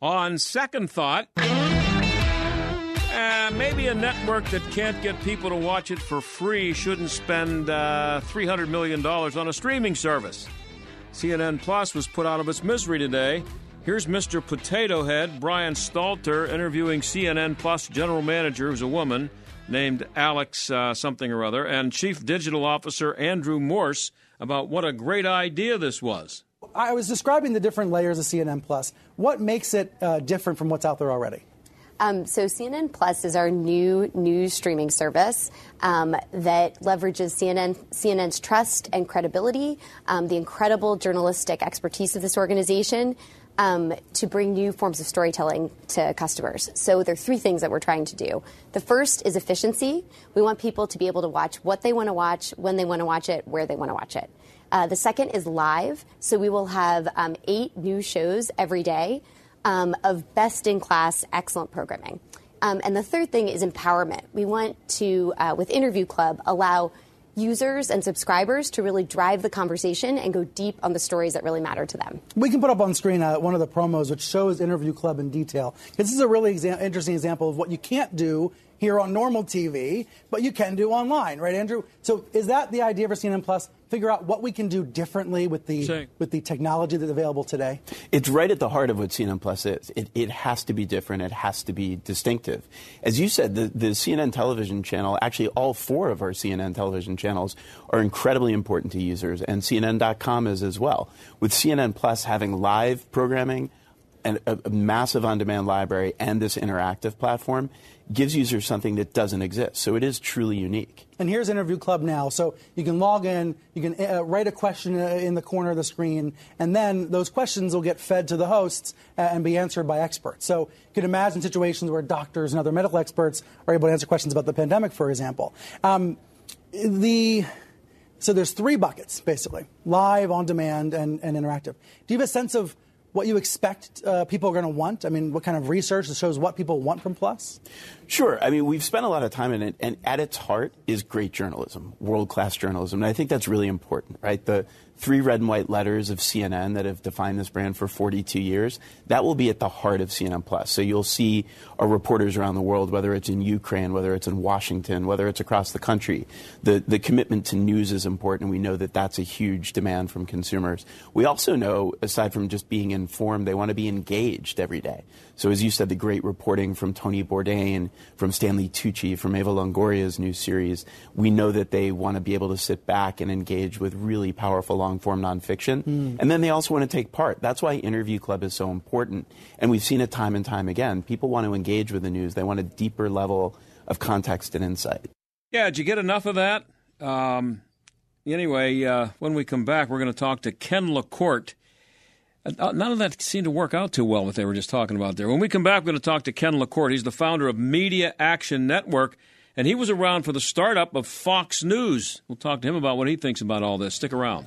On second thought, uh, maybe a network that can't get people to watch it for free shouldn't spend uh, $300 million on a streaming service. CNN Plus was put out of its misery today. Here's Mr. Potato Head, Brian Stelter, interviewing CNN Plus general manager, who's a woman named Alex uh, something or other, and Chief Digital Officer Andrew Morse about what a great idea this was. I was describing the different layers of CNN Plus. What makes it uh, different from what's out there already? Um, so CNN Plus is our new news streaming service um, that leverages CNN, CNN's trust and credibility, um, the incredible journalistic expertise of this organization. Um, to bring new forms of storytelling to customers. So there are three things that we're trying to do. The first is efficiency. We want people to be able to watch what they want to watch, when they want to watch it, where they want to watch it. Uh, the second is live. So we will have um, eight new shows every day um, of best in class, excellent programming. Um, and the third thing is empowerment. We want to, uh, with Interview Club, allow users and subscribers to really drive the conversation and go deep on the stories that really matter to them. We can put up on screen uh, one of the promos which shows Interview Club in detail. This is a really exa- interesting example of what you can't do here on normal TV, but you can do online, right, Andrew? So is that the idea for CNN Plus? Figure out what we can do differently with the Same. with the technology that's available today. It's right at the heart of what CNN Plus is. It, it has to be different. It has to be distinctive. As you said, the, the CNN television channel, actually all four of our CNN television channels are incredibly important to users, and CNN.com is as well. With CNN Plus having live programming, and a, a massive on-demand library, and this interactive platform, gives users something that doesn't exist. So it is truly unique. And here's Interview Club now. So you can log in, you can uh, write a question uh, in the corner of the screen, and then those questions will get fed to the hosts uh, and be answered by experts. So you can imagine situations where doctors and other medical experts are able to answer questions about the pandemic, for example. Um, the so there's three buckets basically: live, on demand, and, and interactive. Do you have a sense of what you expect uh, people are going to want? I mean, what kind of research that shows what people want from Plus? Sure. I mean, we've spent a lot of time in it, and at its heart is great journalism, world class journalism. And I think that's really important, right? The three red and white letters of CNN that have defined this brand for 42 years, that will be at the heart of CNN Plus. So you'll see our reporters around the world, whether it's in Ukraine, whether it's in Washington, whether it's across the country. The, the commitment to news is important. We know that that's a huge demand from consumers. We also know, aside from just being informed, they want to be engaged every day. So as you said, the great reporting from Tony Bourdain, from Stanley Tucci, from Eva Longoria's new series, we know that they want to be able to sit back and engage with really powerful long form nonfiction. And then they also want to take part. That's why Interview Club is so important. And we've seen it time and time again. People want to engage with the news. They want a deeper level of context and insight. Yeah, did you get enough of that? Um, anyway, uh, when we come back, we're going to talk to Ken LaCorte. Uh, none of that seemed to work out too well, what they were just talking about there. When we come back, we're going to talk to Ken LaCorte. He's the founder of Media Action Network, and he was around for the startup of Fox News. We'll talk to him about what he thinks about all this. Stick around.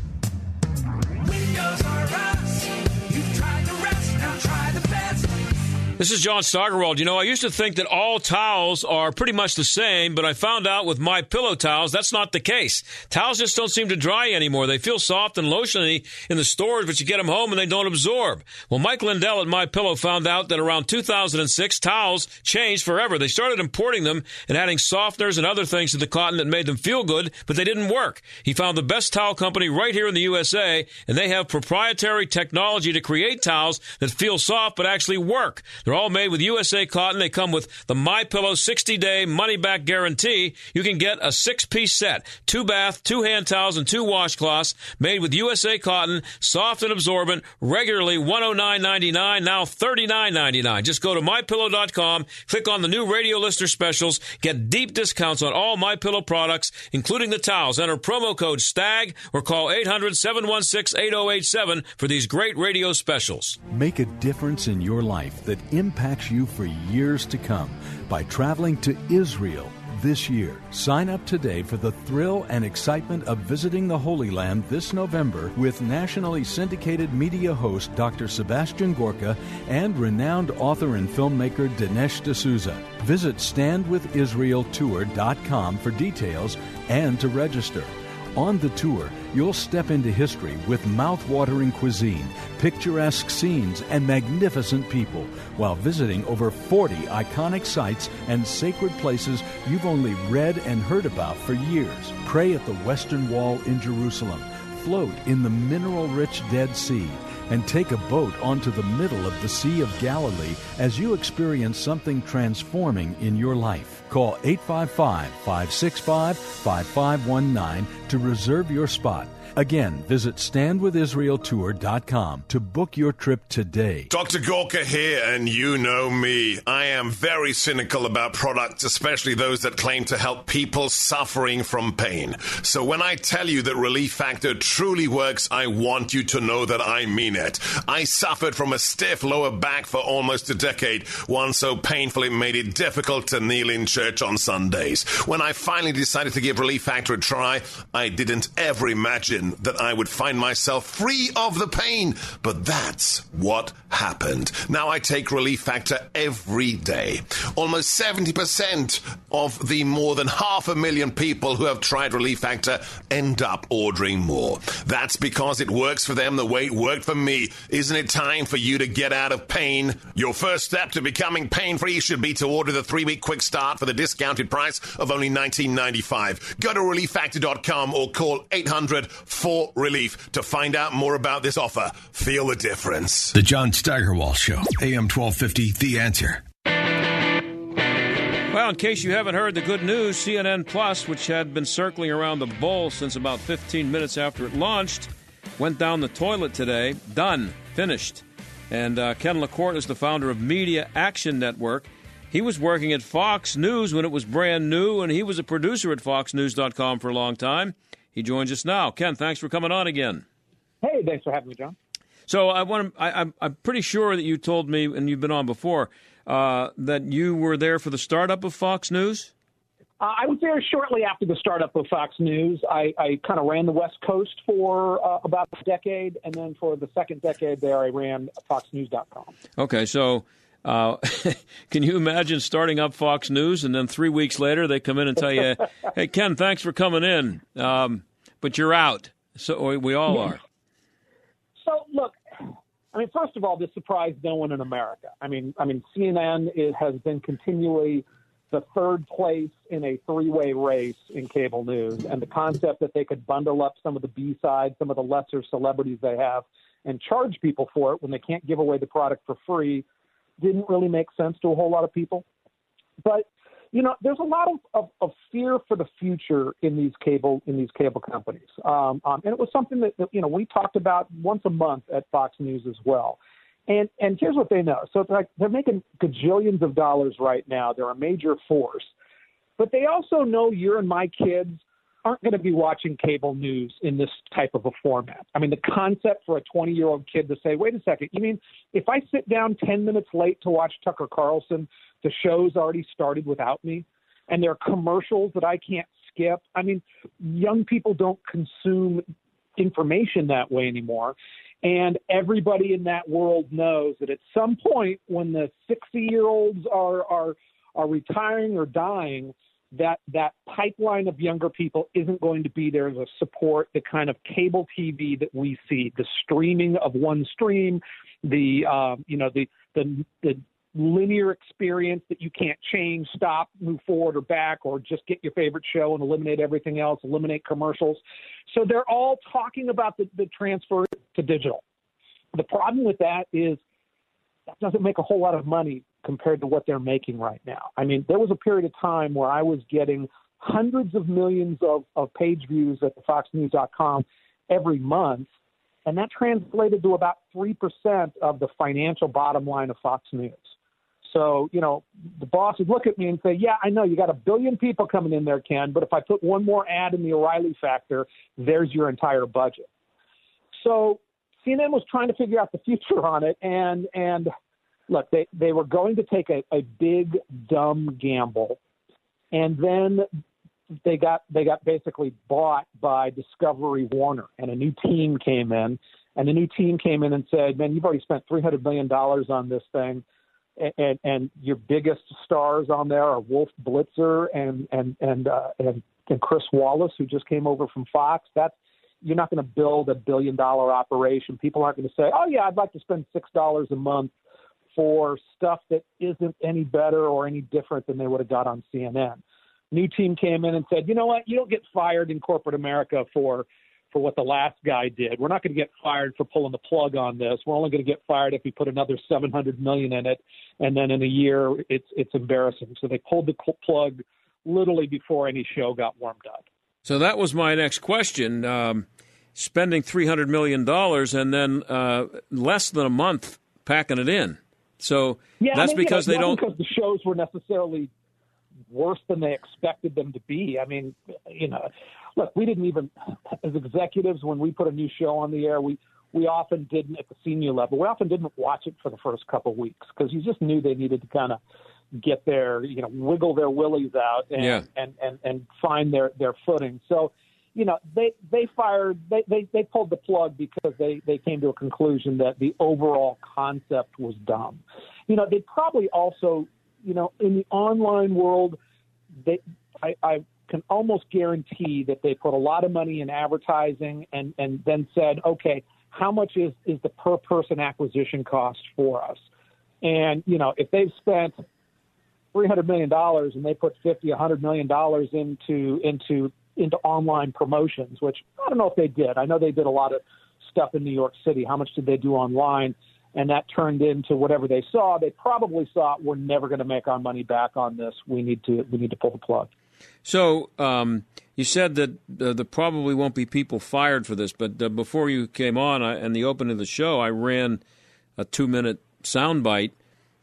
This is John Steigerwald. You know, I used to think that all towels are pretty much the same, but I found out with my pillow towels that's not the case. Towels just don't seem to dry anymore. They feel soft and lotiony in the stores, but you get them home and they don't absorb. Well, Mike Lindell at My Pillow found out that around 2006, towels changed forever. They started importing them and adding softeners and other things to the cotton that made them feel good, but they didn't work. He found the best towel company right here in the USA, and they have proprietary technology to create towels that feel soft but actually work. They're all made with USA cotton. They come with the My Pillow 60-day money-back guarantee. You can get a six-piece set, two bath, two hand towels, and two washcloths made with USA cotton, soft and absorbent, regularly $109.99, now $39.99. Just go to mypillow.com, click on the new radio listener specials, get deep discounts on all My Pillow products, including the towels. Enter promo code STAG or call 800-716-8087 for these great radio specials. Make a difference in your life that impacts you for years to come by traveling to Israel this year. Sign up today for the thrill and excitement of visiting the Holy Land this November with nationally syndicated media host Dr. Sebastian Gorka and renowned author and filmmaker Dinesh D'Souza. Visit standwithisraeltour.com for details and to register. On the tour, you'll step into history with mouth-watering cuisine, picturesque scenes, and magnificent people, while visiting over 40 iconic sites and sacred places you've only read and heard about for years. Pray at the Western Wall in Jerusalem, float in the mineral-rich Dead Sea, and take a boat onto the middle of the Sea of Galilee as you experience something transforming in your life. Call 855 565 5519 to reserve your spot. Again, visit standwithisraeltour.com to book your trip today. Dr. Gorka here, and you know me. I am very cynical about products, especially those that claim to help people suffering from pain. So when I tell you that Relief Factor truly works, I want you to know that I mean it. I suffered from a stiff lower back for almost a decade, one so painful it made it difficult to kneel in church on Sundays. When I finally decided to give Relief Factor a try, didn't ever imagine that I would find myself free of the pain, but that's what happened. Now I take Relief Factor every day. Almost 70% of the more than half a million people who have tried Relief Factor end up ordering more. That's because it works for them the way it worked for me. Isn't it time for you to get out of pain? Your first step to becoming pain free should be to order the three week quick start for the discounted price of only $19.95. Go to relieffactor.com or call 800 for relief to find out more about this offer. Feel the difference. The John Steigerwald Show, AM 1250, The Answer. Well, in case you haven't heard the good news, CNN Plus, which had been circling around the bowl since about 15 minutes after it launched, went down the toilet today. Done. Finished. And uh, Ken LaCorte is the founder of Media Action Network. He was working at Fox News when it was brand new, and he was a producer at FoxNews.com for a long time. He joins us now. Ken, thanks for coming on again. Hey, thanks for having me, John. So I want to, I, am I'm pretty sure that you told me, and you've been on before, uh, that you were there for the startup of Fox News. Uh, I was there shortly after the startup of Fox News. I, I kind of ran the West Coast for uh, about a decade, and then for the second decade there, I ran FoxNews.com. Okay, so uh, can you imagine starting up Fox News and then three weeks later they come in and tell you, "Hey Ken, thanks for coming in, um, but you're out." So we all are. So look, I mean, first of all, this surprised no one in America. I mean, I mean, CNN it has been continually the third place in a three-way race in cable news, and the concept that they could bundle up some of the B sides, some of the lesser celebrities they have, and charge people for it when they can't give away the product for free, didn't really make sense to a whole lot of people. But you know, there's a lot of, of, of fear for the future in these cable in these cable companies, um, um, and it was something that, that you know we talked about once a month at Fox News as well. And and here's what they know: so it's like they're making gajillions of dollars right now. They're a major force, but they also know your and my kids aren't going to be watching cable news in this type of a format. I mean, the concept for a 20 year old kid to say, wait a second, you mean if I sit down 10 minutes late to watch Tucker Carlson, the show's already started without me? And there are commercials that I can't skip. I mean, young people don't consume information that way anymore. And everybody in that world knows that at some point when the 60 year olds are, are, are retiring or dying, that that pipeline of younger people isn't going to be there to support the kind of cable TV that we see, the streaming of one stream, the um, you know the the the linear experience that you can't change, stop, move forward or back, or just get your favorite show and eliminate everything else, eliminate commercials. So they're all talking about the, the transfer to digital. The problem with that is that doesn't make a whole lot of money compared to what they're making right now. I mean, there was a period of time where I was getting hundreds of millions of, of page views at the foxnews.com every month, and that translated to about 3% of the financial bottom line of Fox News. So, you know, the boss would look at me and say, Yeah, I know you got a billion people coming in there, Ken, but if I put one more ad in the O'Reilly factor, there's your entire budget. So CNN was trying to figure out the future on it and and look, they, they were going to take a, a big dumb gamble and then they got they got basically bought by Discovery Warner and a new team came in and the new team came in and said, Man, you've already spent three hundred million dollars on this thing and, and your biggest stars on there are Wolf Blitzer and and and uh, and, and Chris Wallace, who just came over from Fox. That's you're not going to build a billion dollar operation. People aren't going to say, "Oh yeah, I'd like to spend six dollars a month for stuff that isn't any better or any different than they would have got on CNN." New team came in and said, "You know what? You don't get fired in corporate America for for what the last guy did. We're not going to get fired for pulling the plug on this. We're only going to get fired if we put another 700 million in it, and then in a year it's it's embarrassing. So they pulled the plug literally before any show got warmed up. So that was my next question. Um, spending 300 million dollars and then uh, less than a month packing it in. So yeah, that's I mean, because you know, they don't. Because the shows were necessarily worse than they expected them to be. I mean, you know, look, we didn't even, as executives, when we put a new show on the air, we we often didn't at the senior level. We often didn't watch it for the first couple of weeks because you just knew they needed to kind of get their, you know, wiggle their willies out and Yeah. and, and and find their their footing. So, you know, they they fired they they, they pulled the plug because they they came to a conclusion that the overall concept was dumb. You know, they probably also, you know, in the online world, they I, I can almost guarantee that they put a lot of money in advertising and and then said, okay, how much is is the per person acquisition cost for us? And you know, if they've spent three hundred million dollars and they put fifty, a hundred million dollars into into into online promotions, which I don't know if they did. I know they did a lot of stuff in New York City. How much did they do online? And that turned into whatever they saw. They probably thought we're never going to make our money back on this. We need to we need to pull the plug. So um, you said that uh, there probably won't be people fired for this, but uh, before you came on and the opening of the show, I ran a two-minute soundbite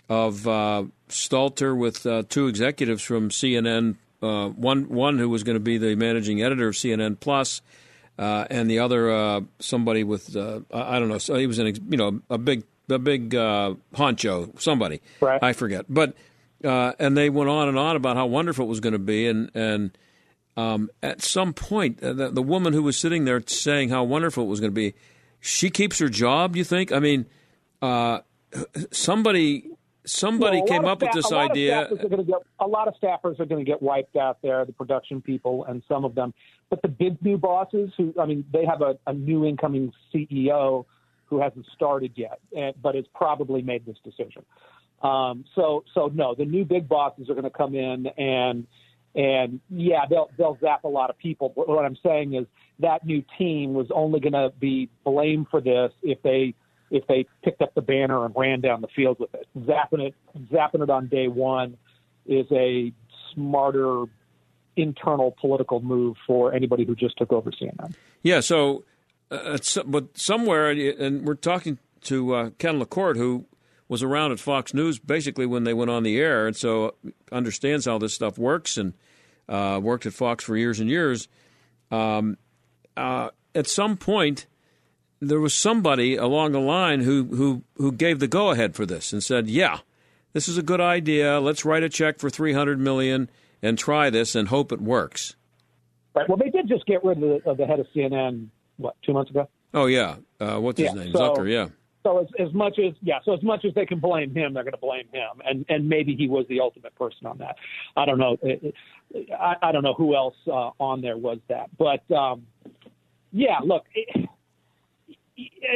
of uh, Stelter with uh, two executives from CNN. Uh, one one who was going to be the managing editor of CNN Plus, uh, and the other uh, somebody with uh, I don't know. So he was an you know a big a big uh, honcho somebody. Right. I forget, but uh, and they went on and on about how wonderful it was going to be, and and um, at some point, the, the woman who was sitting there saying how wonderful it was going to be, she keeps her job. You think? I mean, uh, somebody somebody Well, came up with this a idea. staffers are gonna get, a lot of staffers are going to get wiped out there, the production people and some of them. But the big new bosses, who I mean, they have a, a new incoming CEO who hasn't started yet, and, but has probably made this decision. Um, so, so no, the new big bosses are going to come in and and yeah, they'll they'll zap a lot of people. But what I'm saying is that new team was only going to be blamed for this if they if they picked up the banner and ran down the field with it. Zapping it zapping it on day one is a smarter internal political move for anybody who just took over CNN. Yeah. So, uh, but somewhere, and we're talking to uh, Ken LaCorte, who was around at Fox News basically when they went on the air, and so understands how this stuff works. And uh, worked at Fox for years and years. Um, uh, at some point, there was somebody along the line who, who, who gave the go ahead for this and said, yeah, this is a good idea. Let's write a check for 300 million and try this and hope it works. Right. Well, they did just get rid of the, of the head of CNN, what, two months ago? Oh, yeah. Uh, what's his Yeah, name? so- Zucker, yeah. So as, as much as yeah, so as much as they can blame him, they're going to blame him, and and maybe he was the ultimate person on that. I don't know. I, I don't know who else uh, on there was that, but um, yeah. Look, it,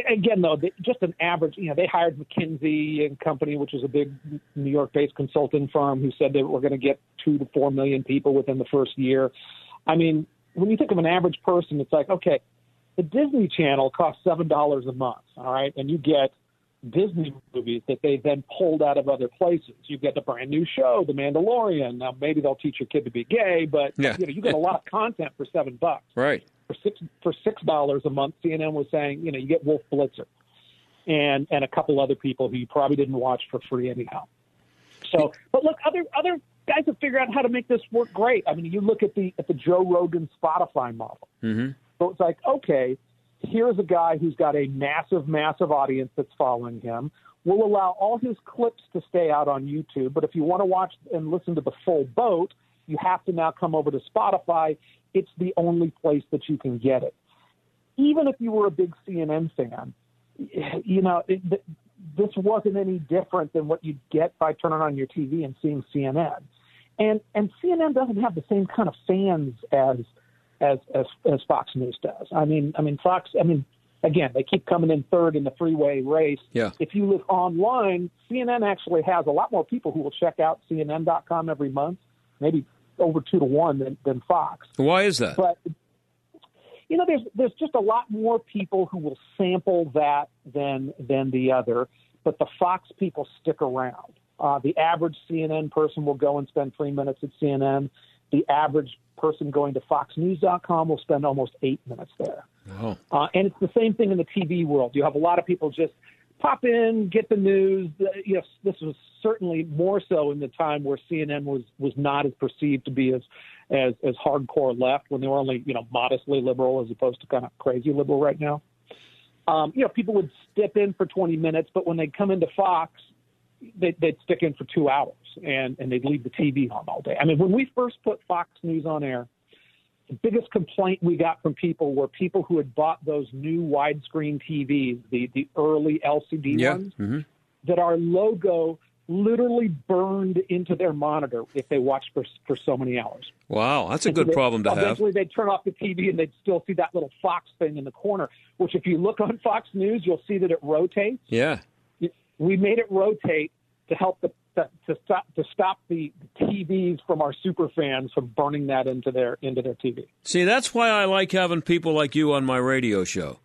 again though, just an average. You know, they hired McKinsey and Company, which is a big New York-based consulting firm, who said that we're going to get two to four million people within the first year. I mean, when you think of an average person, it's like okay, the Disney Channel costs seven dollars a month, all right, and you get Disney movies that they then pulled out of other places. You get the brand new show, The Mandalorian. Now maybe they'll teach your kid to be gay, but Yeah. you know you get a lot of content for seven bucks. Right. For six for six dollars a month, CNN was saying, you know, you get Wolf Blitzer and and a couple other people who you probably didn't watch for free anyhow. So, but look, other other guys have figured out how to make this work great. I mean, you look at the at the Joe Rogan Spotify model. Mm-hmm. So it's like, okay, here's a guy who's got a massive, massive audience that's following him. We'll allow all his clips to stay out on YouTube, but if you want to watch and listen to the full boat, you have to now come over to Spotify. It's the only place that you can get it. Even if you were a big CNN fan, you know, it, this wasn't any different than what you'd get by turning on your TV and seeing CNN. And and CNN doesn't have the same kind of fans as as as, as Fox News does. I mean, I mean Fox. I mean, again, they keep coming in third in the freeway race. Yeah. If you look online, CNN actually has a lot more people who will check out CNN.com every month, maybe over two to one than, than Fox. Why is that? But you know, there's there's just a lot more people who will sample that than than the other. But the Fox people stick around. Uh, the average CNN person will go and spend three minutes at CNN. The average person going to FoxNews.com will spend almost eight minutes there. Wow. Uh, and it's the same thing in the TV world. You have a lot of people just pop in, get the news. Uh, know, this was certainly more so in the time where CNN was was not as perceived to be as as as hardcore left when they were only you know modestly liberal as opposed to kind of crazy liberal right now. Um, you know, people would step in for 20 minutes, but when they'd come into Fox, they'd, they'd stick in for two hours and, and they'd leave the TV on all day. I mean, when we first put Fox News on air, the biggest complaint we got from people were people who had bought those new widescreen TVs, the, the early LCD Yeah. ones, hmm that our logo literally burned into their monitor if they watched for, for so many hours. Wow, that's a And so good they- problem to have. Eventually, they'd turn off the TV and they'd still see that little Fox thing in the corner. Which, if you look on Fox News, you'll see that it rotates. Yeah. We made it rotate to help the to, to stop to stop the TVs from our super fans from burning that into their into their TV. See, that's why I like having people like you on my radio show.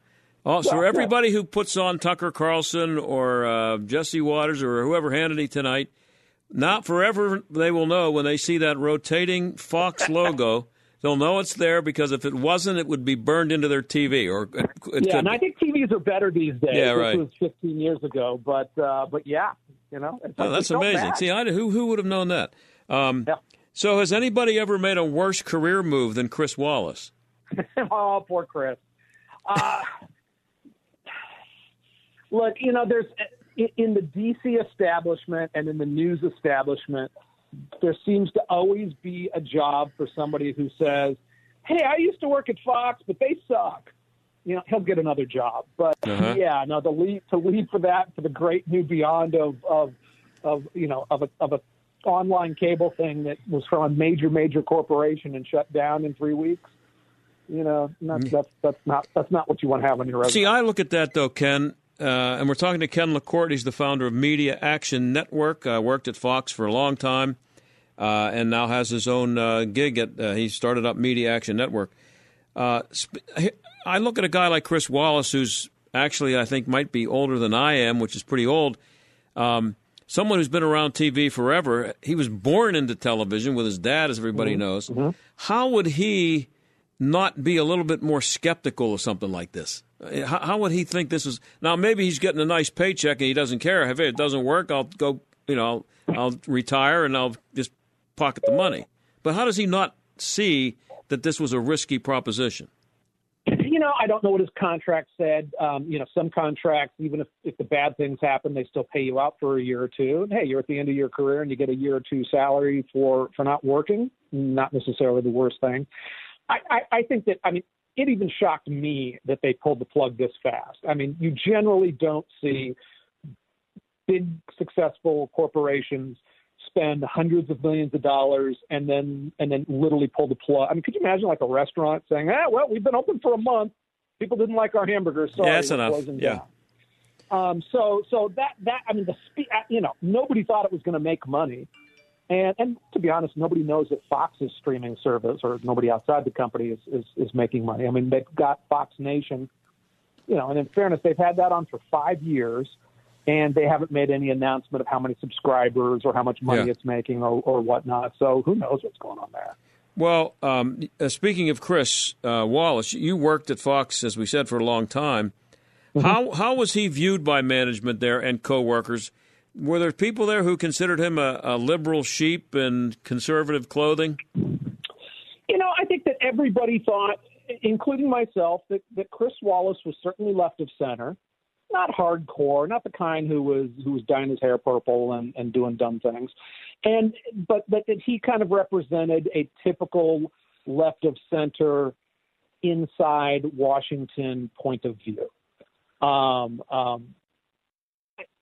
Oh, so Well, yeah. everybody who puts on Tucker Carlson or uh, Jesse Watters or whoever Hannity tonight, not forever they will know when they see that rotating Fox logo. They'll know it's there because if it wasn't, it would be burned into their TV. Or yeah, and I think TVs are better these days. Yeah, this right. was 15 years ago, but uh, but yeah, you know, it's, Oh, that's amazing. bad. See, I, who who would have known that? Um, So, has anybody ever made a worse career move than Chris Wallace? oh, poor Chris. Uh, look, you know, there's in the DC establishment and in the news establishment, there seems to always be a job for somebody who says, "Hey, I used to work at Fox, but they suck." You know, he'll get another job. But Uh-huh. yeah, no, the lead to lead for that for the great new beyond of of of you know of a of a online cable thing that was from a major major corporation and shut down in three weeks. You know, that's that's, that's not that's not what you want to have on your resume. See, I look at that though, Ken, uh, and we're talking to Ken LaCorte. He's the founder of Media Action Network. Uh, worked at Fox for a long time, uh, and now has his own uh, gig at. Uh, he started up Media Action Network. Uh, sp- I look at a guy like Chris Wallace, who's actually I think might be older than I am, which is pretty old. Um, someone who's been around TV forever. He was born into television with his dad, as everybody Mm-hmm. knows. How would he not be a little bit more skeptical of something like this? How, how would he think this is? Now, maybe he's getting a nice paycheck and he doesn't care. If it doesn't work, I'll go. You know, I'll, I'll retire and I'll just pocket the money. But how does he not see that this was a risky proposition? You know, I don't know what his contract said. Um, you know, some contracts, even if, if the bad things happen, they still pay you out for a year or two. And hey, you're at the end of your career and you get a year or two salary for for not working. Not necessarily the worst thing. I, I, I think that I mean it even shocked me that they pulled the plug this fast. I mean, you generally don't see big successful corporations spend hundreds of millions of dollars and then and then literally pull the plug. I mean, could you imagine like a restaurant saying, "Ah, well, we've been open for a month. People didn't like our hamburgers. Sorry, yeah, that's enough. Yeah. down." Um, so so that that I mean the spe- uh, you know nobody thought it was going to make money, and and to be honest, nobody knows that Fox's streaming service or nobody outside the company is is, is making money. I mean they've got Fox Nation, you know, and in fairness, they've had that on for five years, and they haven't made any announcement of how many subscribers or how much money Yeah. it's making or or whatnot. So who knows what's going on there. Well, um, uh, speaking of Chris uh, Wallace, you worked at Fox, as we said, for a long time. How how was he viewed by management there and coworkers? Were there people there who considered him a, a liberal sheep in conservative clothing? You know, I think that everybody thought, including myself, that, that Chris Wallace was certainly left of center, not hardcore, not the kind who was who was dyeing his hair purple and, and doing dumb things, and but but that he kind of represented a typical left of center, inside Washington point of view. Um, um,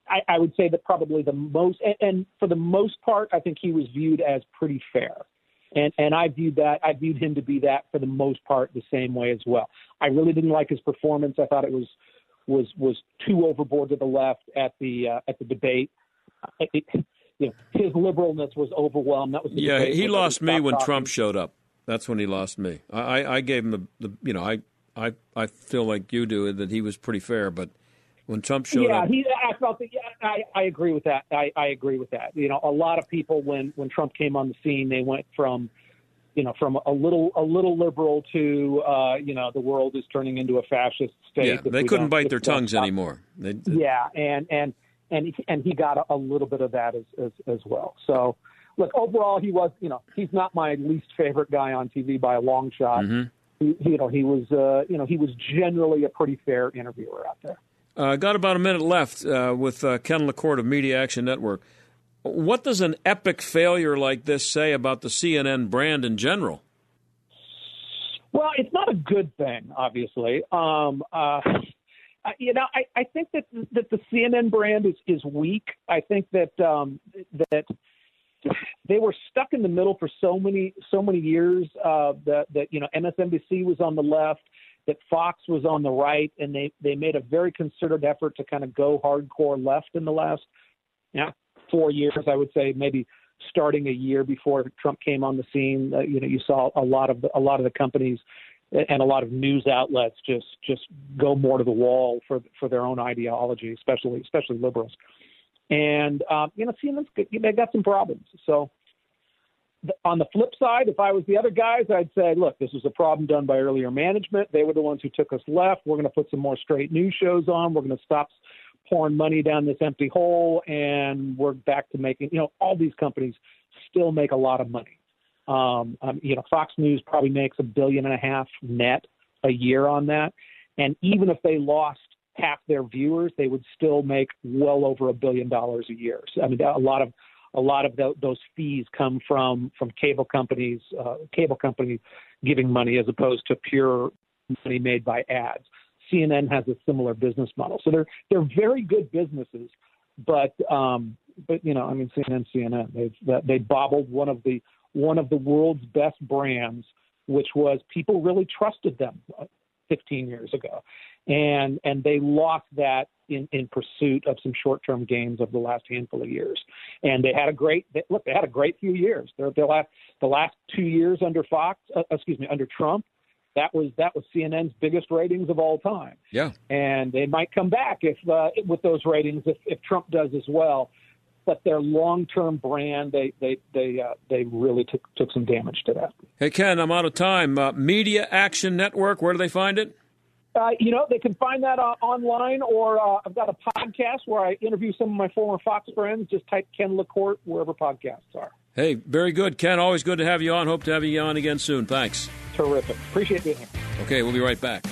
I, I would say that probably the most, and, and for the most part, I think he was viewed as pretty fair. And and I viewed that I viewed him to be that for the most part the same way as well. I really didn't like his performance. I thought it was was was too overboard to the left at the uh, at the debate. It, you know, his liberalness was overwhelmed. That was Yeah, debate he lost me when talking. Trump showed up. That's when he lost me. I, I, I gave him the, the you know I, I I feel like you do that he was pretty fair, but when Trump showed up yeah, up, he. I felt that. Yeah, I, I agree with that. I, I agree with that. You know, a lot of people when when Trump came on the scene, they went from, you know, from a little a little liberal to, uh, you know, the world is turning into a fascist state. yeah, they couldn't bite their tongues anymore. They, Yeah, and and and he, and he got a, a little bit of that as, as as well. So, look, overall, he was. You know, he's not my least favorite guy on TV by a long shot. Mhm. He, you know, he was. Uh, you know, he was generally a pretty fair interviewer out there. Uh, got about a minute left uh, with uh, Ken LaCorte of Media Action Network. What does an epic failure like this say about the CNN brand in general? Well, it's not a good thing, obviously. Um, uh, you know, I, I think that that the CNN brand is is weak. I think that um, that they were stuck in the middle for so many so many years. Uh, that that you know, MSNBC was on the left, that Fox was on the right, and they they made a very concerted effort to kind of go hardcore left in the last yeah four years. I would say maybe starting a year before Trump came on the scene. Uh, you know, you saw a lot of the, a lot of the companies and a lot of news outlets just just go more to the wall for for their own ideology, especially especially liberals. And um, you know, CNN's they got some problems. So on the flip side, if I was the other guys, I'd say, look, this was a problem done by earlier management. They were the ones who took us left. We're going to put some more straight news shows on. We're going to stop pouring money down this empty hole, and we're back to making. You know, all these companies still make a lot of money. Um, um, you know, Fox News probably makes a billion and a half net a year on that, and even if they lost half their viewers, they would still make well over a billion dollars a year. So, I mean, a lot of a lot of tho- those fees come from from cable companies, uh, cable companies giving money as opposed to pure money made by ads. CNN has a similar business model, so they're they're very good businesses, but um, but you know, I mean, CNN, CNN, they've they bobbled one of the one of the world's best brands, which was people really trusted them uh, 15 years ago, and and they lost that in in pursuit of some short-term gains of the last handful of years. And they had a great they, look. They had a great few years. They're, the last the last two years under Fox, uh, excuse me, under Trump, that was that was CNN's biggest ratings of all time. Yeah. And they might come back if uh, with those ratings if, if Trump does as well. But their long-term brand, they they they uh, they really took took some damage to that. Hey, Ken, I'm out of time. Uh, Media Action Network, where do they find it? Uh, you know, they can find that uh, online, or uh, I've got a podcast where I interview some of my former Fox friends. Just type Ken LaCorte wherever podcasts are. Hey, very good, Ken. Always good to have you on. Hope to have you on again soon. Thanks. Terrific. Appreciate being here. Okay, we'll be right back.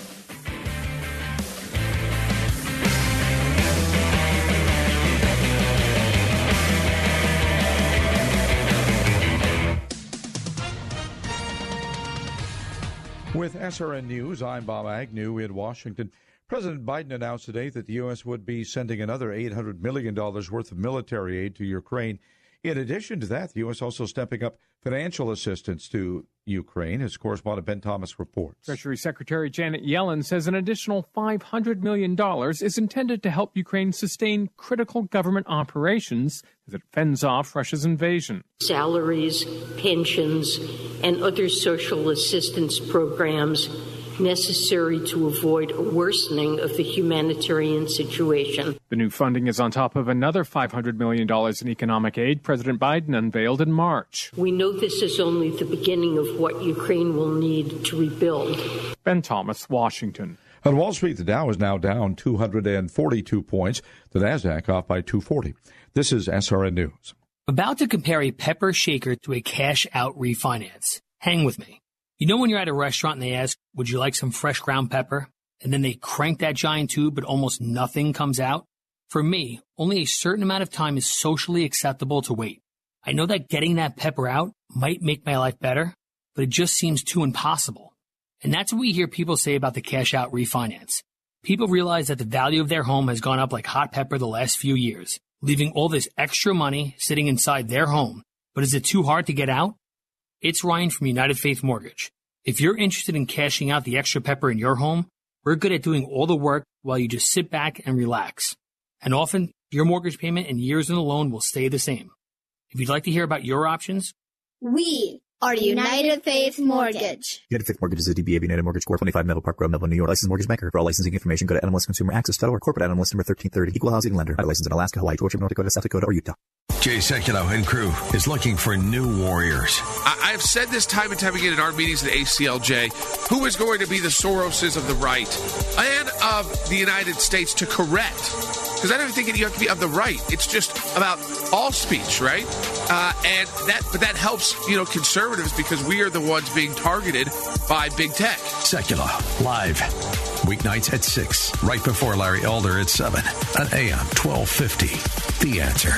With SRN News, I'm Bob Agnew in Washington. President Biden announced today that the U.S. would be sending another $800 million worth of military aid to Ukraine. In addition to that, the U.S. also stepping up financial assistance to Ukraine, as correspondent Ben Thomas reports. Treasury Secretary Janet Yellen says an additional $500 million is intended to help Ukraine sustain critical government operations as it fends off Russia's invasion. Salaries, pensions, and other social assistance programs necessary to avoid a worsening of the humanitarian situation. The new funding is on top of another $500 million in economic aid President Biden unveiled in March. We know this is only the beginning of what Ukraine will need to rebuild. Ben Thomas, Washington. On Wall Street, the Dow is now down 242 points. The Nasdaq off by 240. This is SRN News. About to compare a pepper shaker to a cash out refinance. Hang with me. You know when you're at a restaurant and they ask, would you like some fresh ground pepper? And then they crank that giant tube, but almost nothing comes out? For me, only a certain amount of time is socially acceptable to wait. I know that getting that pepper out might make my life better, but it just seems too impossible. And that's what we hear people say about the cash out refinance. People realize that the value of their home has gone up like hot pepper the last few years, leaving all this extra money sitting inside their home. But is it too hard to get out? It's Ryan from United Faith Mortgage. If you're interested in cashing out the extra pepper in your home, we're good at doing all the work while you just sit back and relax. And often, your mortgage payment and years in the loan will stay the same. If you'd like to hear about your options, We are United Faith Mortgage. United Faith Mortgage is a DBA of United Mortgage Corp. 25 Melville Park Road, Melville, New York. Licensed mortgage banker. For all licensing information, go to NMLSConsumerAccess.org. Corporate NMLS number 1330. Equal housing lender. I Licensed in Alaska, Hawaii, Georgia, North Dakota, South Dakota, or Utah. Jay Sekulow and crew is looking for new warriors. I- I've said this time and time again in our meetings at ACLJ. Who is going to be the Soroses of the right and of the United States to correct? Because I don't think you have to be of the right. It's just about all speech, right? Uh, and that, but that helps, you know, conservatives because we are the ones being targeted by big tech. Sekulow, live. Weeknights at 6, right before Larry Elder at 7 on AM 1250. The answer.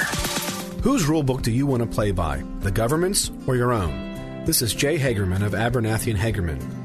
Whose rulebook do you want to play by, the government's or your own? This is Jay Hagerman of Abernathy and Hagerman.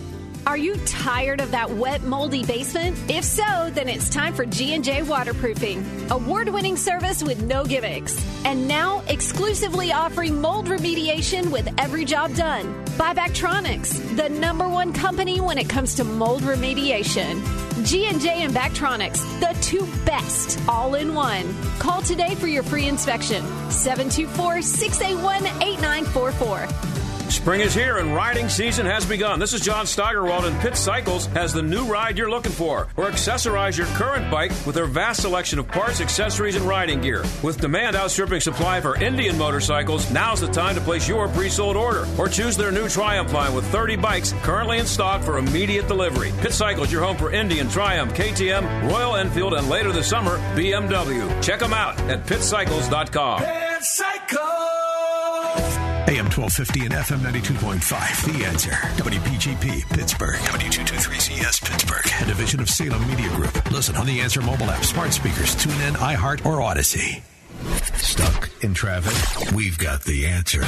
Are you tired of that wet, moldy basement? If so, then it's time for G&J Waterproofing, award-winning service with no gimmicks. And now, exclusively offering mold remediation with every job done. By Bactronics, the number one company when it comes to mold remediation. G&J and Bactronics, the two best, all in one. Call today for your free inspection. 724-681-8944. Spring is here and riding season has begun. This is John Steigerwald, and Pitt Cycles has the new ride you're looking for. Or accessorize your current bike with their vast selection of parts, accessories, and riding gear. With demand outstripping supply for Indian motorcycles, now's the time to place your pre sold order. Or choose their new Triumph line with 30 bikes currently in stock for immediate delivery. Pitt Cycles, your home for Indian, Triumph, KTM, Royal Enfield, and later this summer, BMW. Check them out at pittcycles.com. Pitt Cycle. AM 1250 and FM 92.5. The answer. WPGP Pittsburgh. W223CS Pittsburgh. A division of Salem Media Group. Listen on the Answer mobile app, smart speakers, tune in, iHeart, or Odyssey. Stuck in traffic? We've got the answer.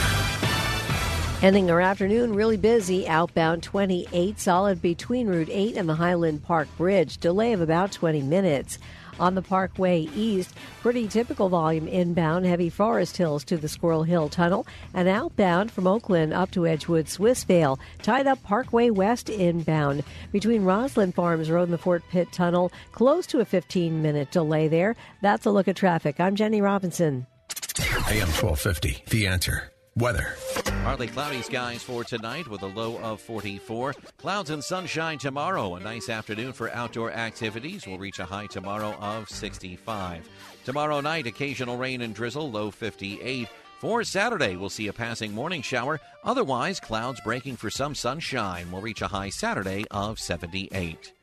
Ending our afternoon really busy. Outbound 28 solid between Route 8 and the Highland Park Bridge. Delay of about 20 minutes. On the Parkway East, pretty typical volume inbound, heavy Forest Hills to the Squirrel Hill Tunnel, and outbound from Oakland up to Edgewood Swissvale. Tied up Parkway West inbound between Rosslyn Farms Road and the Fort Pitt Tunnel. Close to a 15 minute delay there. That's a look at traffic. I'm Jenny Robinson. AM 1250. The answer. Weather. Partly cloudy skies for tonight with a low of 44. Clouds and sunshine tomorrow. A nice afternoon for outdoor activities. We'll reach a high tomorrow of 65. Tomorrow night, occasional rain and drizzle, low 58. For Saturday, we'll see a passing morning shower. Otherwise, clouds breaking for some sunshine. We'll reach a high Saturday of 78.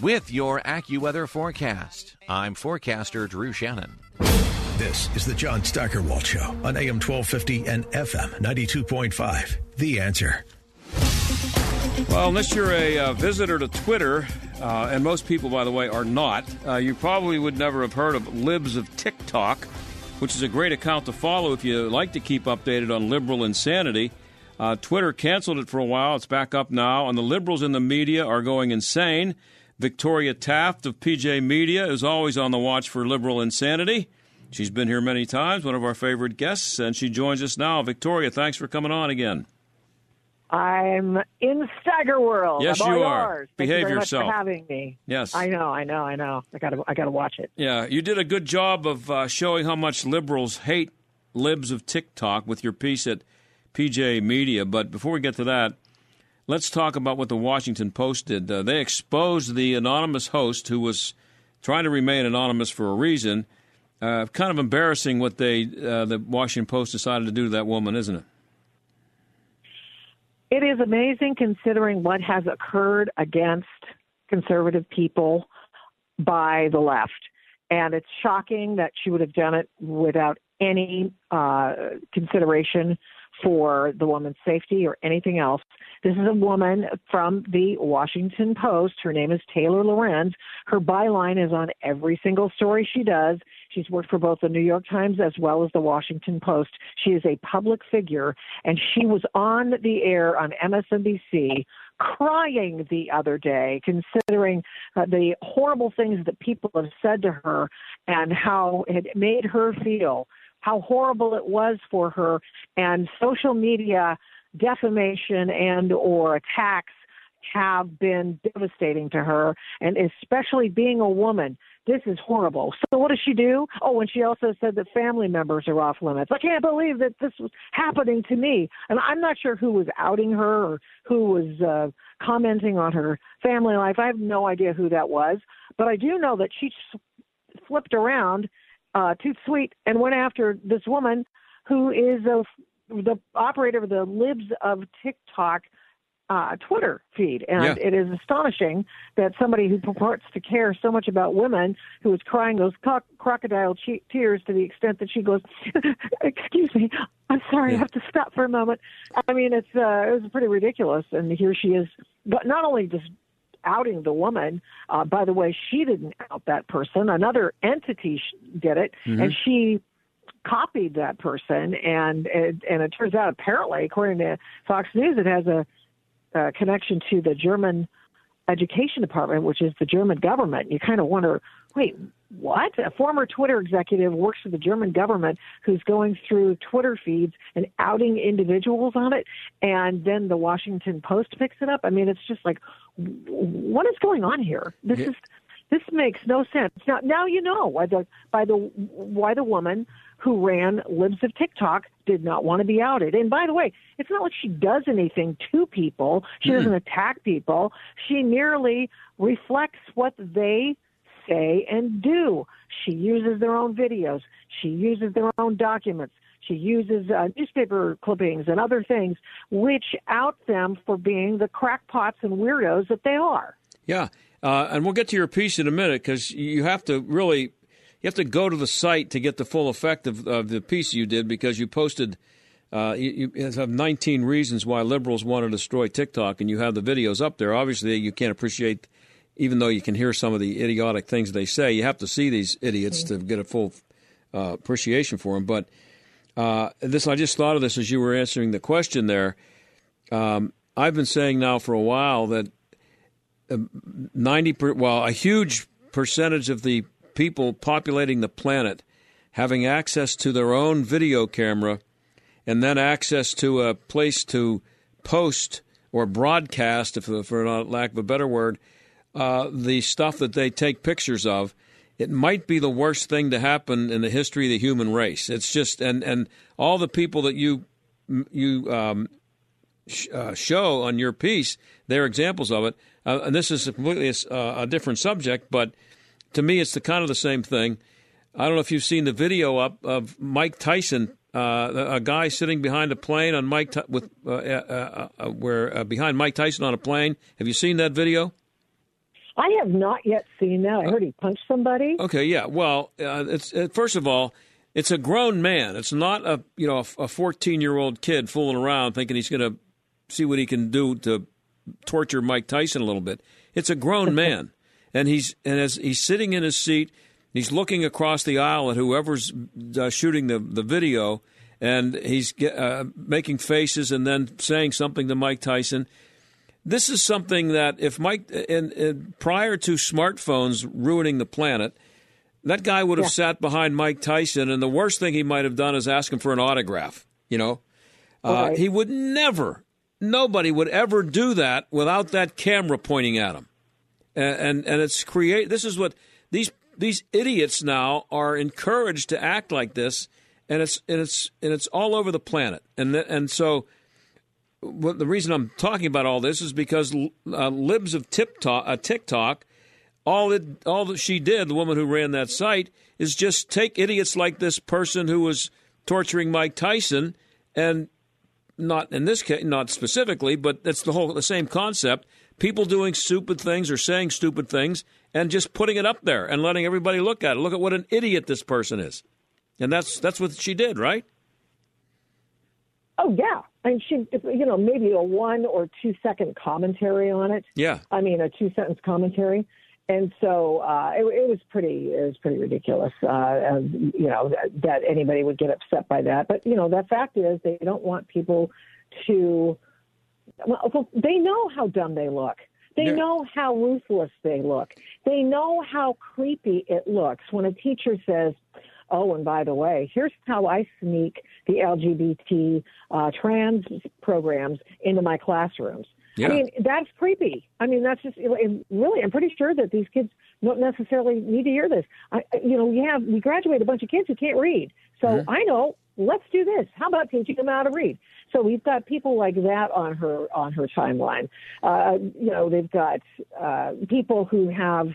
With your AccuWeather forecast, I'm forecaster Drew Shannon. This is the John Steigerwald Show on AM 1250 and FM 92.5. The answer. Well, unless you're a uh, visitor to Twitter, uh, and most people, by the way, are not, uh, you probably would never have heard of Libs of TikTok, which is a great account to follow if you like to keep updated on liberal insanity. Uh, Twitter canceled it for a while. It's back up now, and the liberals in the media are going insane. Victoria Taft of PJ Media is always on the watch for liberal insanity. She's been here many times, one of our favorite guests, and she joins us now. Victoria, thanks for coming on again. I'm in Stagger World. Yes, I'm you are. yours. Thank Behave you very yourself. Much for having me. Yes. I know, I know, I know. I got to, I got to watch it. Yeah, you did a good job of uh, showing how much liberals hate libs of TikTok with your piece at PJ Media. But before we get to that, let's talk about what the Washington Post did. Uh, they exposed the anonymous host who was trying to remain anonymous for a reason. Uh, kind of embarrassing what they, uh, the Washington Post decided to do to that woman, isn't it? It is amazing considering what has occurred against conservative people by the left. And it's shocking that she would have done it without any uh, consideration for the woman's safety or anything else. This is a woman from the Washington Post. Her name is Taylor Lorenz. Her byline is on every single story she does. She's worked for both the New York Times as well as the Washington Post. She is a public figure, and she was on the air on MSNBC crying the other day, considering uh, the horrible things that people have said to her and how it made her feel, how horrible it was for her, and social media defamation and or attacks have been devastating to her and especially being a woman this is horrible. So what does she do? Oh and she also said that family members are off limits. I can't believe that this was happening to me. And i'm not sure who was outing her or who was uh commenting on her family life. I have no idea who that was. But i do know that she flipped around uh too sweet and went after this woman who is a the operator of the libs of tiktok uh, Twitter feed. And Yeah. it is astonishing that somebody who purports to care so much about women, who is crying those co- crocodile che- tears to the extent that she goes, Excuse me, I'm sorry, I have to stop for a moment. I mean, it's uh, it was pretty ridiculous. And here she is, but not only just outing the woman. Uh, by the way, she didn't out that person. Another entity sh- did it, Mhm. and she copied that person. And it, and it turns out, apparently, according to Fox News, it has a, a connection to the German education department, which is the German government. You kind of wonder, wait, what? A former Twitter executive works for the German government who's going through Twitter feeds and outing individuals on it, and then the Washington Post picks it up. I mean, it's just like, what is going on here? This is this makes no sense. Now, now you know why the by the why the woman who ran Libs of TikTok did not want to be outed. And by the way, it's not like she does anything to people. She doesn't attack people. She merely reflects what they say and do. She uses their own videos. She uses their own documents. She uses uh, newspaper clippings and other things, which out them for being the crackpots and weirdos that they are. Yeah, uh, and we'll get to your piece in a minute because you have to really you have to go to the site to get the full effect of, of the piece you did because you posted. Uh, you, you have 19 reasons why liberals want to destroy TikTok, and you have the videos up there. Obviously, you can't appreciate, even though you can hear some of the idiotic things they say. You have to see these idiots to get a full uh, appreciation for them. But uh, this, I just thought of this as you were answering the question there. Um, I've been saying now for a while that ninety per, well, a huge percentage of the people populating the planet having access to their own video camera and then access to a place to post or broadcast, if for lack of a better word, uh, the stuff that they take pictures of. It might be the worst thing to happen in the history of the human race. It's just and and all the people that you you um, sh- uh, show on your piece, they're examples of it. Uh, and this is a completely uh, a different subject, but to me, it's the kind of the same thing. I don't know if you've seen the video up of Mike Tyson, uh, a guy sitting behind a plane on Mike with uh, uh, uh, where uh, behind Mike Tyson on a plane. Have you seen that video? I have not yet seen that. I heard he punched somebody. Okay, yeah. Well, uh, it's uh, first of all, it's a grown man. It's not a you know a fourteen year old kid fooling around thinking he's going to see what he can do to torture Mike Tyson a little bit. It's a grown man, and he's and as he's sitting in his seat, he's looking across the aisle at whoever's uh, shooting the the video, and he's uh, making faces and then saying something to Mike Tyson. This is something that if Mike and, and prior to smartphones ruining the planet, that guy would have Yeah. sat behind Mike Tyson, and the worst thing he might have done is ask him for an autograph. You know, uh, Right. he would never, nobody would ever do that without that camera pointing at him. And and, and it's create. This is what these these idiots now are encouraged to act like this, and it's and it's and it's all over the planet. And and so what the reason I'm talking about all this is because uh, libs of TikTok, uh, TikTok, all it, all that she did, the woman who ran that site, is just take idiots like this person who was torturing Mike Tyson, and not in this case, not specifically, but that's the whole the same concept. People doing stupid things or saying stupid things, and just putting it up there and letting everybody look at it. Look at what an idiot this person is, and that's that's what she did, right? Oh yeah, and she, you know, maybe a one or two second commentary on it. Yeah. I mean, a two sentence commentary. And so uh, it, it was pretty, it was pretty ridiculous, uh, and, you know, that, that anybody would get upset by that. But you know, the fact is, they don't want people to. Well, they know how dumb they look. They Yeah. know how ruthless they look. They know how creepy it looks when a teacher says, "Oh, and by the way, here's how I sneak the LGBT uh, trans programs into my classrooms." Yeah. I mean, that's creepy. I mean, that's just really. I'm pretty sure that these kids don't necessarily need to hear this. I, you know, we have we graduate a bunch of kids who can't read, so Mhm. I know. Let's do this. How about teaching them how to read? So we've got people like that on her on her timeline. Uh, you know, they've got uh, people who have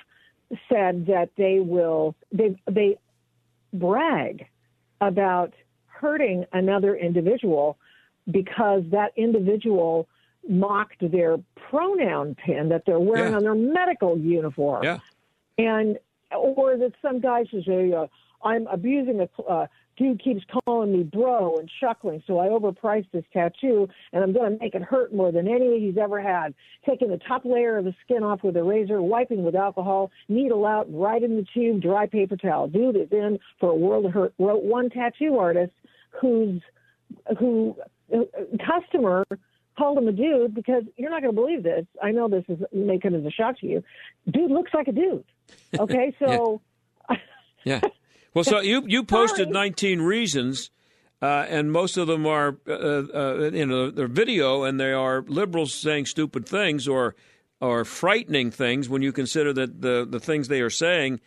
said that they will they they brag about hurting another individual because that individual mocked their pronoun pin that they're wearing Yeah. on their medical uniform. Yeah. And or that some guy says, hey, uh, I'm abusing a uh, dude keeps calling me bro and chuckling, so I overpriced this tattoo and I'm going to make it hurt more than any he's ever had. Taking the top layer of the skin off with a razor, wiping with alcohol, needle out, right in the tube, dry paper towel. Dude is in for a world of hurt. Wrote one tattoo artist whose who uh, customer called him a dude because you're not going to believe this. I know this is may come as a shock to you. Dude looks like a dude. Okay, so Yeah. Well, so you you posted 19 reasons, uh, and most of them are uh, uh, you know they're video, and they are liberals saying stupid things or or frightening things when you consider that the the things they are saying,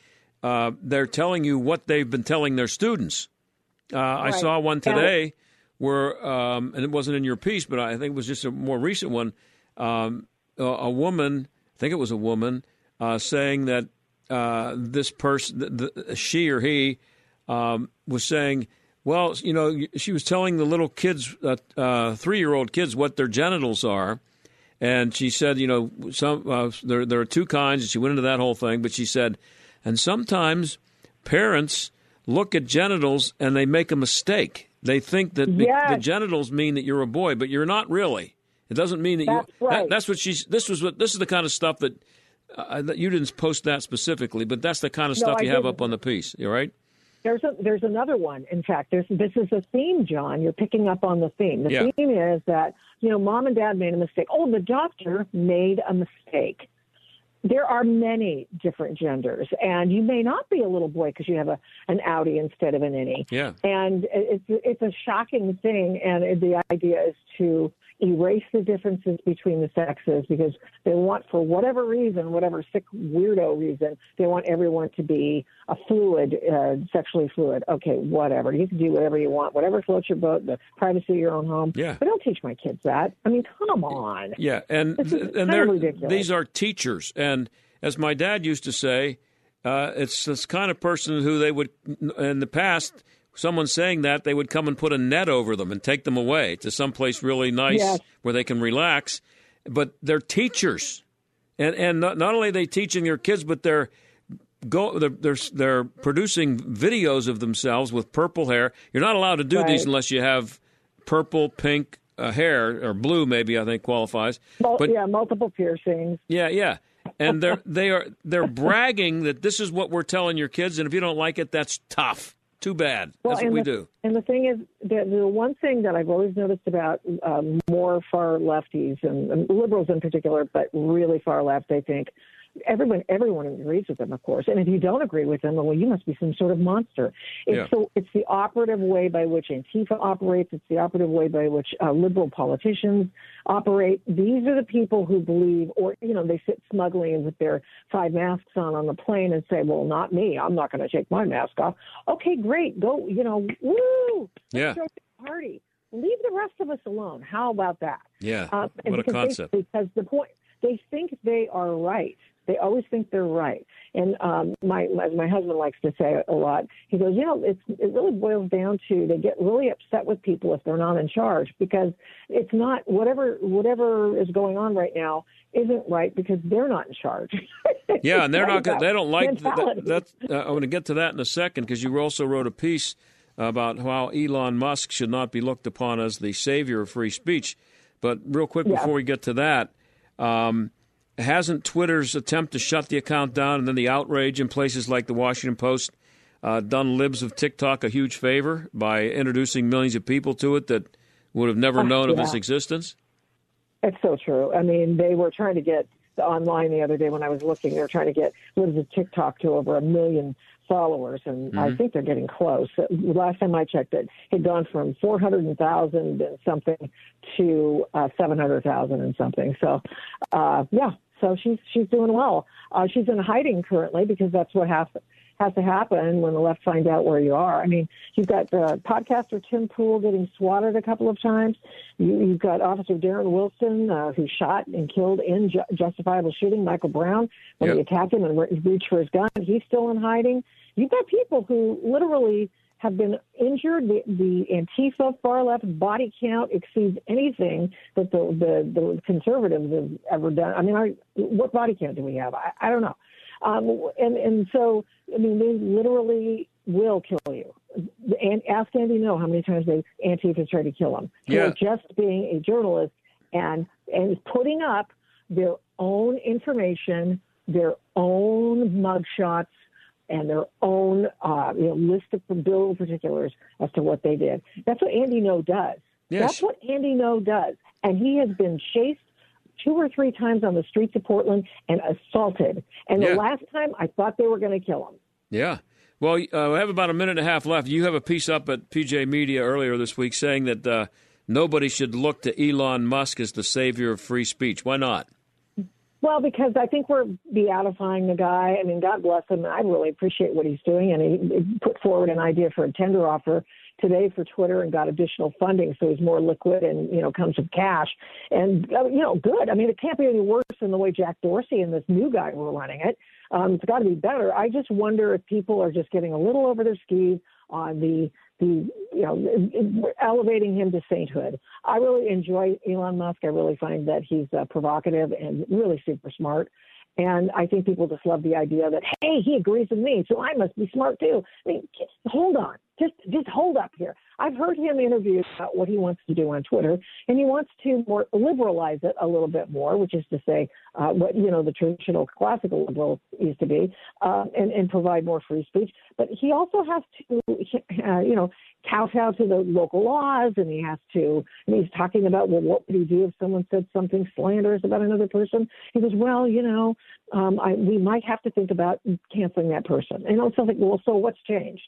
uh, they're telling you what they've been telling their students. Uh, I saw one Yeah. Where, um, and it wasn't in your piece, but I think it was just a more recent one. Um, a, a woman, I think it was a woman, uh, saying that uh, this person, the, the, she or he, um, was saying, well, you know, she was telling the little kids, uh, uh, three-year-old kids, what their genitals are, and she said, you know, some uh, there there are two kinds, and she went into that whole thing, but she said, and sometimes parents look at genitals and they make a mistake. They think that Yes. the genitals mean that you're a boy, but you're not really. It doesn't mean that That's you. right. That, that's what she's. This was what. This is the kind of stuff that. Uh, that you didn't post that specifically, but that's the kind of No, stuff I you have didn't. up on the piece. You right? There's a, there's another one. In fact, there's this is a theme, John. You're picking up on the theme. The Yeah. theme is that you know mom and dad made a mistake. Oh, the doctor made a mistake. There are many different genders, and you may not be a little boy because you have a an outie instead of an innie. Yeah. And it's it's a shocking thing, and the idea is to erase the differences between the sexes because they want, for whatever reason, whatever sick weirdo reason, they want everyone to be a fluid, uh, sexually fluid. Okay, whatever. You can do whatever you want, whatever floats your boat, the privacy of your own home. Yeah. But don't teach my kids that. I mean, come on. Yeah, and and they're, ridiculous. these are teachers, and as my dad used to say, uh, it's this kind of person who they would in the past. Someone saying that they would come and put a net over them and take them away to someplace really nice Yes. where they can relax. But they're teachers, and and not, not only are they teaching their kids, but they're go they're, they're they're producing videos of themselves with purple hair. You're not allowed to do these unless you have purple, pink uh, hair or blue. Maybe I think qualifies. Mul- but yeah, multiple piercings. yeah, yeah. And they're they are they're bragging that this is what we're telling your kids, and if you don't like it, that's tough. Too bad. That's what we the, do. And the thing is, the, the one thing that I've always noticed about um, more far lefties and, and liberals in particular, but really far left, I think everyone everyone agrees with them, of course. And if you don't agree with them, well, you must be some sort of monster. It's Yeah. so it's the operative way by which Antifa operates. It's the operative way by which uh, liberal politicians operate. These are the people who believe, or you know, they sit smugly with their five masks on on the plane and say, "Well, not me. I'm not going to take my mask off." Okay, great. Go. You know, woo. Yeah. Let's party. Leave the rest of us alone. How about that? Yeah. Uh, what a because they- concept. because the point, they think they are right. They always think they're right. And um, my, as my husband likes to say a lot, he goes, you know, it's, it really boils down to they get really upset with people if they're not in charge because it's not whatever whatever is going on right now isn't right because they're not in charge. Yeah, and they're not. They don't like that. that uh, I'm going to get to that in a second because you also wrote a piece about how Elon Musk should not be looked upon as the savior of free speech. But real quick Yeah. before we get to that, um, hasn't Twitter's attempt to shut the account down and then the outrage in places like the Washington Post uh, done libs of TikTok a huge favor by introducing millions of people to it that would have never Oh, known of yeah. its existence? It's so true. I mean, they were trying to get online the other day when I was looking. They were trying to get what is it, TikTok to over a million followers, and I Mhm. think they're getting close. Last time I checked, it had gone from four hundred thousand and something to uh, seven hundred thousand and something. So, uh, yeah. So she's she's doing well. Uh, she's in hiding currently because that's what has has to happen when the left find out where you are. I mean, you've got uh, podcaster Tim Pool getting swatted a couple of times. You, you've got Officer Darren Wilson uh, who shot and killed in ju- justifiable shooting Michael Brown when he attacked him and re- reached for his gun. He's still in hiding. You've got people who literally have been injured. The, the Antifa far left body count exceeds anything that the, the, the conservatives have ever done. I mean, I, what body count do we have? I, I don't know. Um, and, and so, I mean, they literally will kill you. And ask Andy Ngo how many times they Antifa tried to kill him Yeah. just being a journalist and and putting up their own information, their own mugshots, and their own uh, you know, list of bill particulars as to what they did. That's what Andy Ngo does. Yes. That's what Andy Ngo does, and he has been chased two or three times on the streets of Portland and assaulted. And Yeah. the last time, I thought they were going to kill him. Yeah. Well, uh, we have about a minute and a half left. You have a piece up at PJ Media earlier this week saying that uh, nobody should look to Elon Musk as the savior of free speech. Why not? Well, because I think we're beatifying the guy. I mean, God bless him. I really appreciate what he's doing, and he, he put forward an idea for a tender offer today for Twitter and got additional funding, so he's more liquid and you know comes with cash. And uh, you know, good. I mean, it can't be any worse than the way Jack Dorsey and this new guy were running it. Um, it's got to be better. I just wonder if people are just getting a little over their skis on the the you know elevating him to sainthood. I really enjoy Elon Musk. I really find that he's uh, provocative and really super smart. And I think people just love the idea that hey, he agrees with me, so I must be smart too. I mean, hold on, just just hold up here. I've heard him interviewed about what he wants to do on Twitter, and he wants to more liberalize it a little bit more, which is to say, uh, what you know the traditional classical liberal used to be, uh, and and provide more free speech. But he also has to, uh, you know, kowtow to the local laws, and he has to. And he's talking about well, what would he do if someone said something slanderous about another person? He goes, well, you know, um, I, we might have to think about canceling that person. And it's like, well, so what's changed?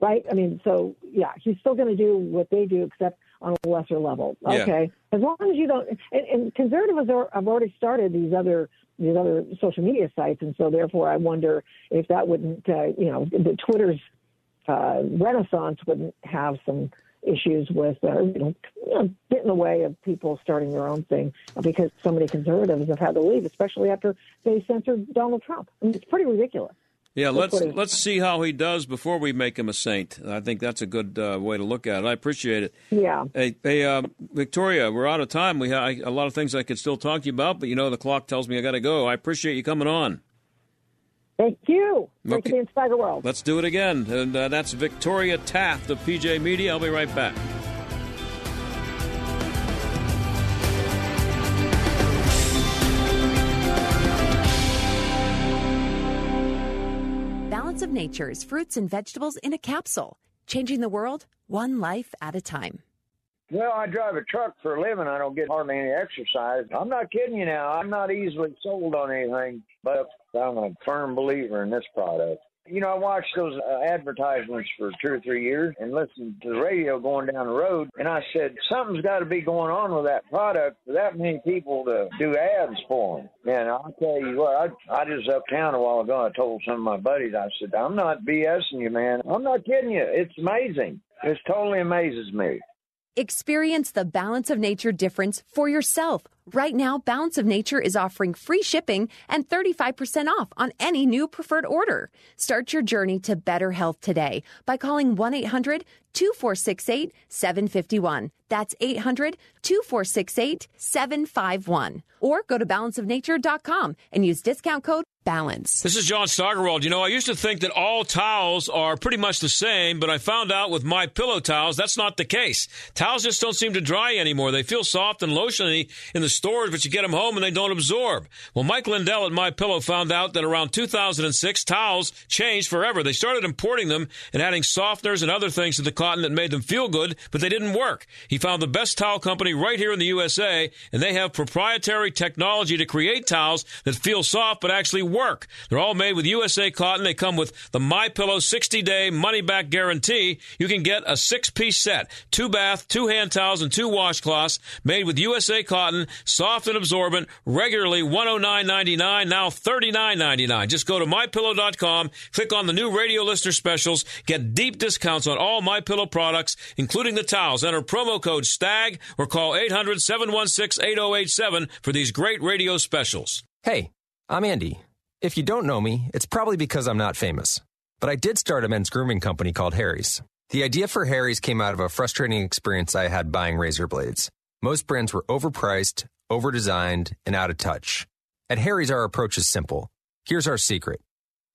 Right? I mean, so yeah, he's still going to do what they do, except on a lesser level. Yeah. Okay, as long as you don't. And, and conservatives are, have already started these other these other social media sites, and so therefore, I wonder if that wouldn't, uh, you know, the Twitter's uh, renaissance wouldn't have some issues with, uh, you, know, you know, get in the way of people starting their own thing because so many conservatives have had to leave, especially after they censored Donald Trump. I mean, it's pretty ridiculous. Yeah, let's what it is. let's see how he does before we make him a saint. I think that's a good uh, way to look at it. I appreciate it. Yeah. Hey, hey uh, Victoria, we're out of time. We have a lot of things I could still talk to you about, but you know the clock tells me I got to go. I appreciate you coming on. Thank you. Great Okay. to be in Spider World. Let's do it again. And uh, that's Victoria Taft of PJ Media. I'll be right back. Of Nature's fruits and vegetables in a capsule, changing the world one life at a time. Well, I drive a truck for a living. I don't get hardly any exercise. I'm not kidding you now. I'm not easily sold on anything, but I'm a firm believer in this product. You know, I watched those uh, advertisements for two or three years and listened to the radio going down the road, and I said, something's got to be going on with that product for that many people to do ads for them. And I'll tell you what, I, I just uptown a while ago, I told some of my buddies, I said, I'm not BSing you, man. I'm not kidding you. It's amazing. It totally amazes me. Experience the Balance of Nature difference for yourself. Right now, Balance of Nature is offering free shipping and 35% off on any new preferred order. Start your journey to better health today by calling 1 800 2468 751. That's 800 2468 751. Or go to balanceofnature.com and use discount code BALANCE. This is John Steigerwald. You know, I used to think that all towels are pretty much the same, but I found out with my pillow towels that's not the case. Towels just don't seem to dry anymore. They feel soft and lotiony in the stores, but you get them home and they don't absorb. Well, Mike Lindell at My Pillow found out that around 2006, towels changed forever. They started importing them and adding softeners and other things to the cotton that made them feel good, but they didn't work. He found the best towel company right here in the USA, and they have proprietary technology to create towels that feel soft but actually work. They're all made with USA cotton. They come with the My Pillow 60-day money-back guarantee. You can get a six-piece set, two bath, two hand towels, and two washcloths made with USA cotton, soft and absorbent, regularly $109.99, now $39.99. Just go to mypillow.com, click on the new radio listener specials, get deep discounts on all My Pillow products, including the towels. Enter promo code STAG or call 800-716-8087 for these great radio specials. Hey, I'm Andy. If you don't know me, it's probably because I'm not famous. But I did start a men's grooming company called Harry's. The idea for Harry's came out of a frustrating experience I had buying razor blades. Most brands were overpriced, overdesigned, and out of touch. At Harry's, our approach is simple. Here's our secret.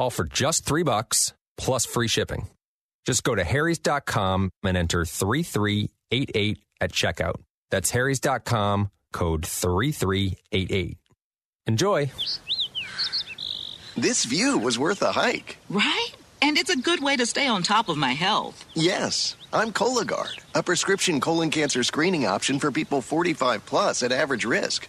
all for just three bucks plus free shipping. Just go to harrys.com and enter 3388 at checkout. That's harrys.com, code 3388. Enjoy. This view was worth a hike. Right? And it's a good way to stay on top of my health. Yes, I'm Cologuard, a prescription colon cancer screening option for people 45 plus at average risk.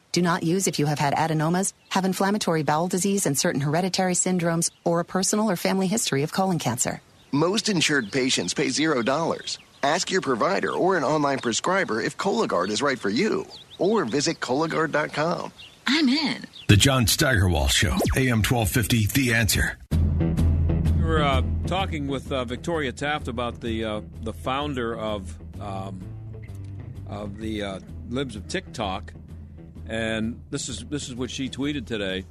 Do not use if you have had adenomas, have inflammatory bowel disease and certain hereditary syndromes, or a personal or family history of colon cancer. Most insured patients pay $0. Ask your provider or an online prescriber if Cologuard is right for you, or visit Cologuard.com. I'm in. The John Steigerwald Show, AM 1250, The Answer. We're were uh, talking with uh, Victoria Taft about the uh, the founder of um, of the uh, Libs of TikTok, and this is this is what she tweeted today.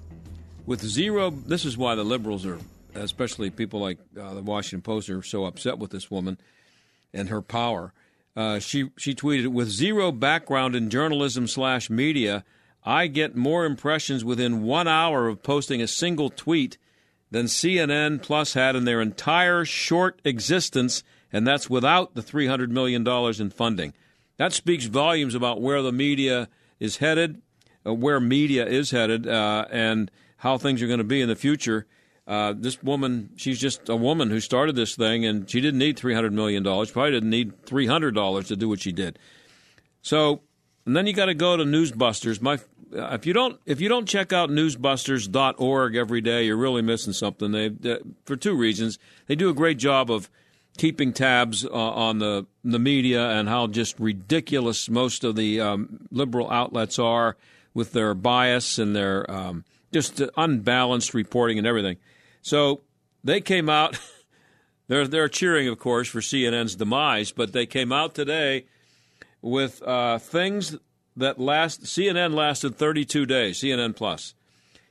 With zero, this is why the liberals are, especially people like uh, the Washington Post, are so upset with this woman and her power. Uh, she she tweeted with zero background in journalism slash media. I get more impressions within one hour of posting a single tweet than CNN Plus had in their entire short existence, and that's without the $300 million in funding. That speaks volumes about where the media is headed, uh, where media is headed, uh, and how things are going to be in the future. Uh, this woman, she's just a woman who started this thing, and she didn't need $300 million. Probably didn't need $300 to do what she did. So, and then you got to go to Newsbusters. My uh, if you don't if you don't check out newsbusters.org every day, you're really missing something. They uh, for two reasons. They do a great job of keeping tabs uh, on the the media and how just ridiculous most of the um, liberal outlets are with their bias and their um, just unbalanced reporting and everything. So they came out. they're they're cheering, of course, for CNN's demise, but they came out today with uh, things that last CNN lasted 32 days, CNN Plus.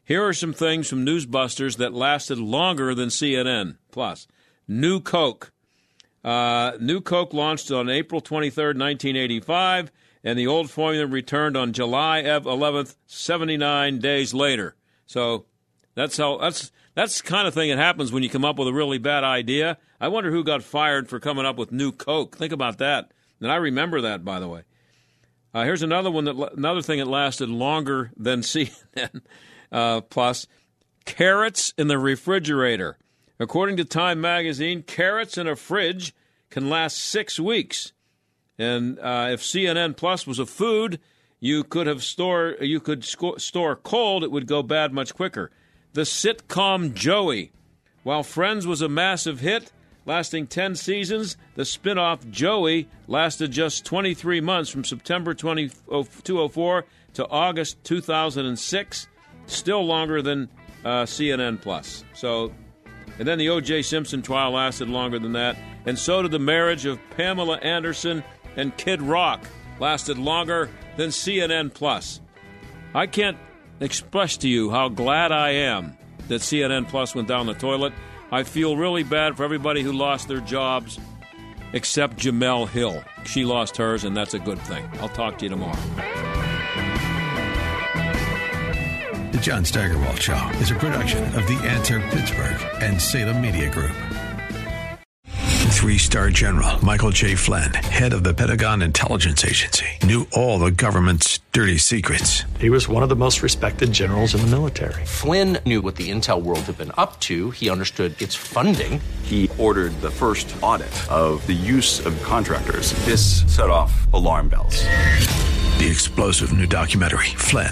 Here are some things from Newsbusters that lasted longer than CNN Plus. New Coke. Uh, New Coke launched on April 23rd, 1985, and the old formula returned on July 11th, 79 days later. So that's how that's that's the kind of thing that happens when you come up with a really bad idea. I wonder who got fired for coming up with New Coke. Think about that. And I remember that, by the way. Uh, here's another one that another thing that lasted longer than CNN uh, Plus: carrots in the refrigerator. According to Time Magazine, carrots in a fridge can last six weeks. And uh, if CNN Plus was a food, you could have store you could store cold. It would go bad much quicker. The sitcom Joey, while Friends was a massive hit, lasting 10 seasons. The spin-off Joey lasted just 23 months from September 20, 2004 to August 2006, still longer than uh, CNN Plus. So, and then the O.J. Simpson trial lasted longer than that, and so did the marriage of Pamela Anderson and Kid Rock, lasted longer than CNN Plus. I can't express to you how glad I am that CNN Plus went down the toilet. I feel really bad for everybody who lost their jobs, except Jemele Hill. She lost hers, and that's a good thing. I'll talk to you tomorrow. The John Steigerwald Show is a production of The Answer Pittsburgh and Salem Media Group. Three star general Michael J. Flynn, head of the Pentagon Intelligence Agency, knew all the government's dirty secrets. He was one of the most respected generals in the military. Flynn knew what the intel world had been up to, he understood its funding. He ordered the first audit of the use of contractors. This set off alarm bells. The explosive new documentary, Flynn,